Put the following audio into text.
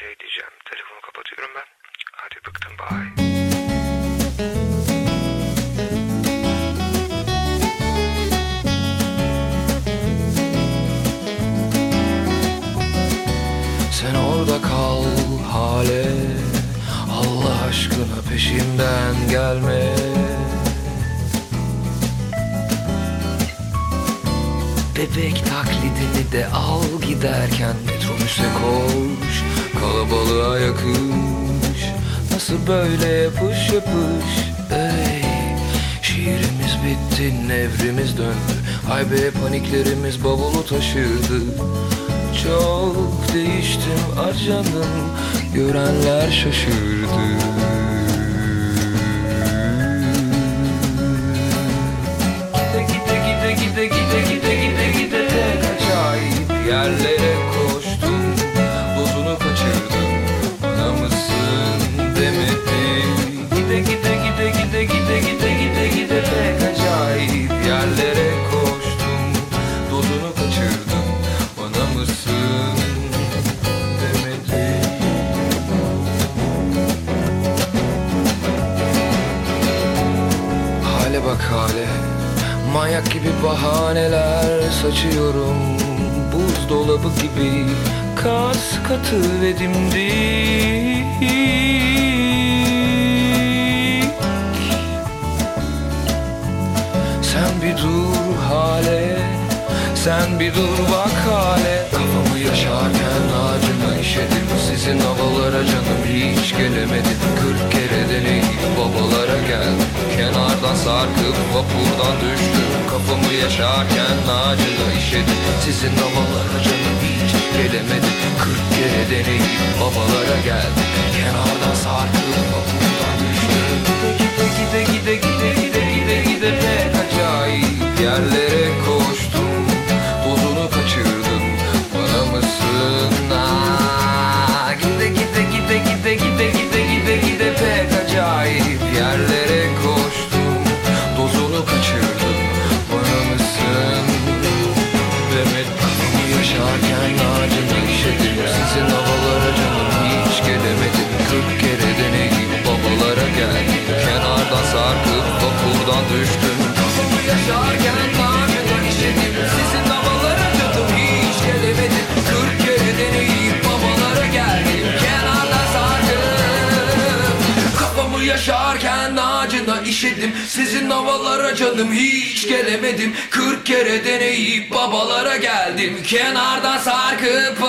Şey diyeceğim. Telefonu kapatıyorum ben. Hadi bıktım bye. Sen orada kal hale Allah aşkına peşimden gelme Bebek taklidini de al giderken Metrobüse koş Kalabalığa yakış. Nasıl böyle yapış yapış? Ey Şiirimiz bitti nevrimiz döndü. Ay be paniklerimiz bavulu taşırdı. Çok değiştim acanım Görenler şaşırdı bak hale. Manyak gibi bahaneler saçıyorum. Buzdolabı gibi Kas katı ve dimdik. Sen bir dur hale Sen bir dur bak hale. Kafamı yaşarken ağacına işedim. Sizin havalara canım hiç gelemedim Kırk vapurdan düştüm Kafamı yaşarken ağacına işedim. Sizin havalara canım hiç gelemedim Kırk kere deneyip babalara geldim. Kenardan sarkıp vapurdan düştüm. Kafamı yaşarken ağacına işedim Sizin havalara canım hiç gelemedim Kırk kere deneyip babalara geldim. Kenardan sarkıp Kafamı yaşarken ağacına işedim Sizin havalara canım hiç gelemedim. Kırk kere deneyip babalara geldim. Kenardan sarkıp